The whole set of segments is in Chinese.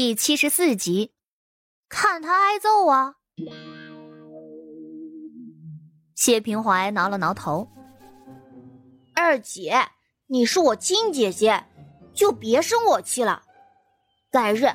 第七十四集，看他挨揍啊！谢平怀挠了挠头，二姐，你是我亲姐姐，就别生我气了。改日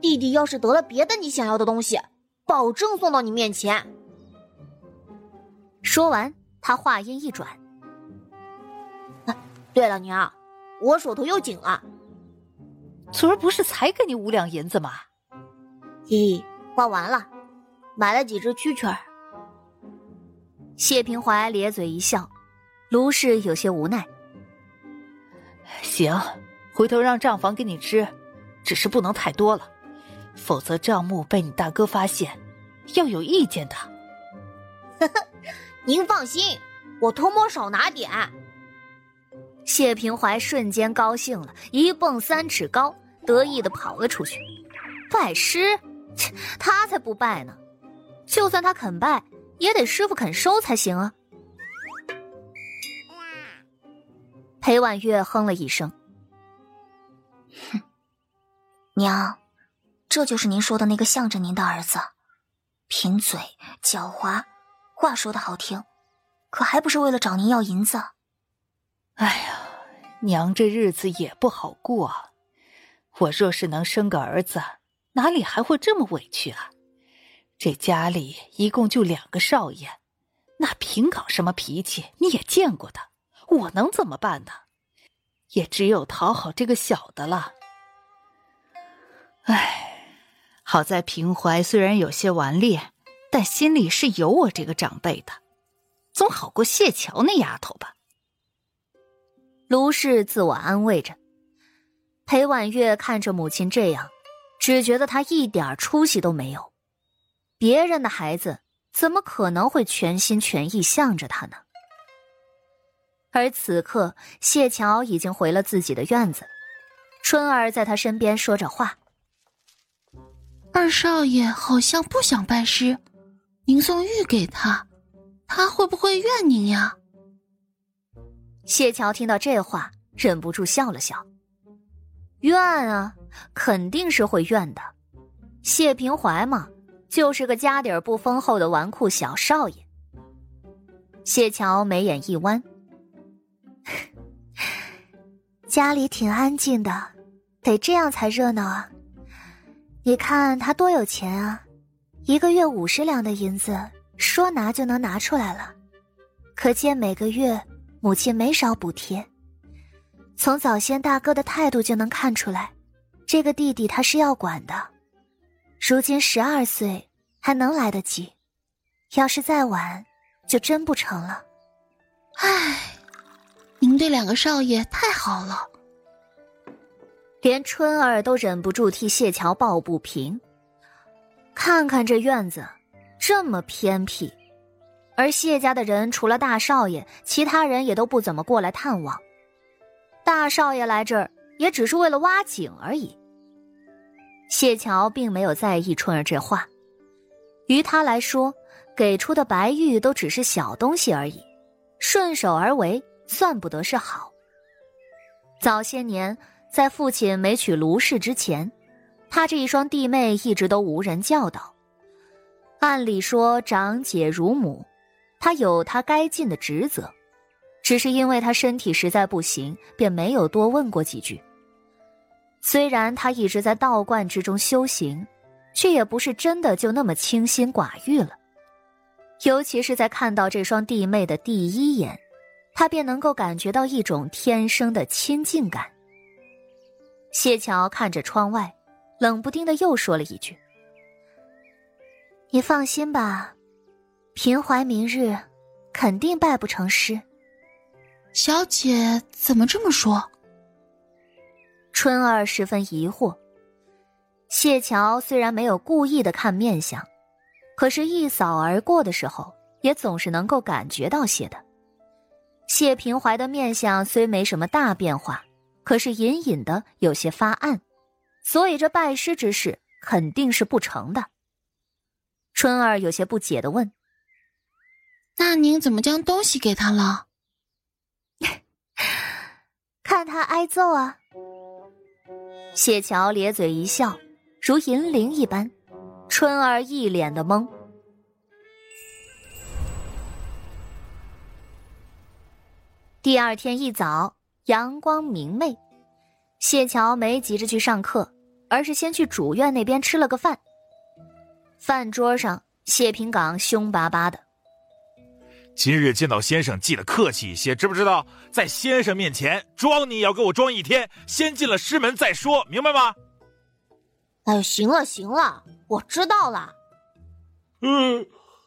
弟弟要是得了别的你想要的东西，保证送到你面前。说完，他话音一转：“对了，娘，我手头又紧了。”昨儿不是才给你五两银子吗？咦，花完了，买了几只蛐蛐儿。谢平怀咧嘴一笑，卢氏有些无奈。行，回头让账房给你吃，只是不能太多了，否则账目被你大哥发现，要有意见的。呵呵，您放心，我偷摸少拿点。谢平怀瞬间高兴了，一蹦三尺高。得意的跑了出去，拜师，切，他才不拜呢！就算他肯拜，也得师傅肯收才行啊！裴婉月哼了一声：“哼，娘，这就是您说的那个向着您的儿子，贫嘴狡猾，话说的好听，可还不是为了找您要银子？哎呀，娘这日子也不好过啊。”我若是能生个儿子，哪里还会这么委屈啊？这家里一共就两个少爷，那平岗什么脾气你也见过的，我能怎么办呢？也只有讨好这个小的了。唉，好在平怀虽然有些顽劣，但心里是有我这个长辈的，总好过谢桥那丫头吧。卢氏自我安慰着。裴婉月看着母亲这样，只觉得她一点出息都没有。别人的孩子怎么可能会全心全意向着他呢？而此刻，谢桥已经回了自己的院子，春儿在他身边说着话：“二少爷好像不想拜师，您送玉给他，他会不会怨您呀？”谢桥听到这话，忍不住笑了笑。怨啊，肯定是会怨的。谢平怀嘛，就是个家底儿不丰厚的纨绔小少爷。谢桥眉眼一弯，家里挺安静的，得这样才热闹啊！你看他多有钱啊，一个月五十两的银子，说拿就能拿出来了，可见每个月母亲没少补贴。从早先大哥的态度就能看出来，这个弟弟他是要管的。如今十二岁还能来得及，要是再晚，就真不成了。唉，您对两个少爷太好了。连春儿都忍不住替谢桥抱不平。看看这院子，这么偏僻，而谢家的人除了大少爷，其他人也都不怎么过来探望。大少爷来这儿也只是为了挖井而已。谢桥并没有在意春儿这话，于他来说，给出的白玉都只是小东西而已，顺手而为算不得是好。早些年，在父亲没娶卢氏之前，他这一双弟妹一直都无人教导。按理说，长姐如母，他有他该尽的职责。只是因为他身体实在不行，便没有多问过几句。虽然他一直在道观之中修行，却也不是真的就那么清心寡欲了。尤其是在看到这双弟妹的第一眼，他便能够感觉到一种天生的亲近感。谢桥看着窗外，冷不丁的又说了一句：“你放心吧，平怀明日肯定拜不成师。”小姐怎么这么说？春儿十分疑惑。谢桥虽然没有故意的看面相，可是，一扫而过的时候，也总是能够感觉到些的。谢平怀的面相虽没什么大变化，可是隐隐的有些发暗，所以这拜师之事肯定是不成的。春儿有些不解的问：“那您怎么将东西给他了？”看他挨揍啊！谢桥咧嘴一笑，如银铃一般。春儿一脸的懵。第二天一早，阳光明媚，谢桥没急着去上课，而是先去主院那边吃了个饭。饭桌上，谢平岗凶巴巴的：“今日见到先生，记得客气一些，知不知道？在先生面前装，你也要给我装一天，先进了师门再说，明白吗？”哎，行了行了，我知道了。嗯，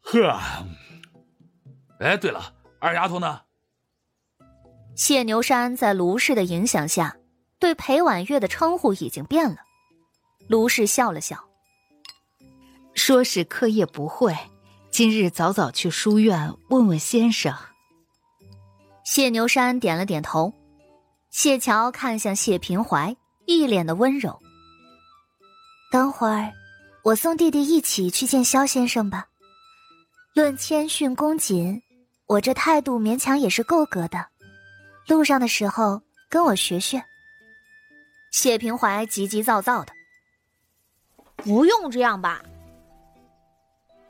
呵。哎，对了，二丫头呢？谢牛山在卢氏的影响下，对裴婉月的称呼已经变了。卢氏笑了笑，说是课业不会，今日早早去书院问问先生。谢牛山点了点头。谢桥看向谢平怀，一脸的温柔。等会儿，我送弟弟一起去见萧先生吧。论谦逊恭谨，我这态度勉强也是够格的。路上的时候跟我学学。谢平怀急急躁躁的，不用这样吧。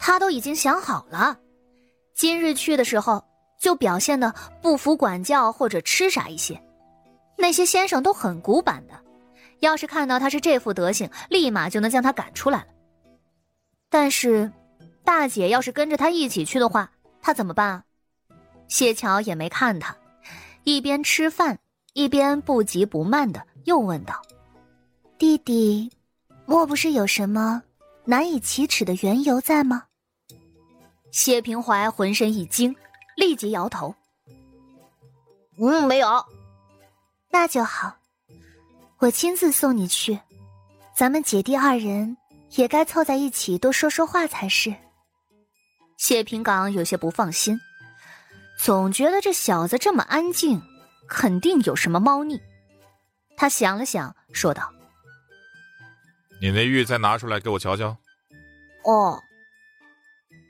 他都已经想好了，今日去的时候就表现的不服管教或者痴傻一些。那些先生都很古板的。要是看到他是这副德行，立马就能将他赶出来了。但是，大姐要是跟着他一起去的话，他怎么办？谢桥也没看他，一边吃饭一边不急不慢的又问道：“弟弟，莫不是有什么难以启齿的缘由在吗？”谢平怀浑身一惊，立即摇头：“嗯，没有。”那就好。我亲自送你去，咱们姐弟二人也该凑在一起多说说话才是。谢平岗有些不放心，总觉得这小子这么安静，肯定有什么猫腻。他想了想，说道：“你那玉再拿出来给我瞧瞧。”哦。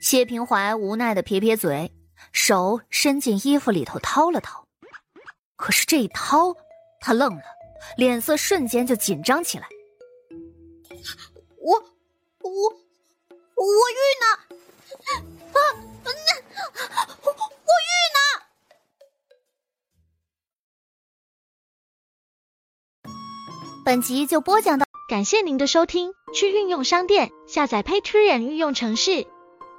谢平怀无奈的撇撇嘴，手伸进衣服里头掏了掏，可是这一掏，他愣了。脸色瞬间就紧张起来。我我我玉呢？啊，那我玉呢？本集就播讲到，感谢您的收听。去运用商店下载 Patreon 运用城市，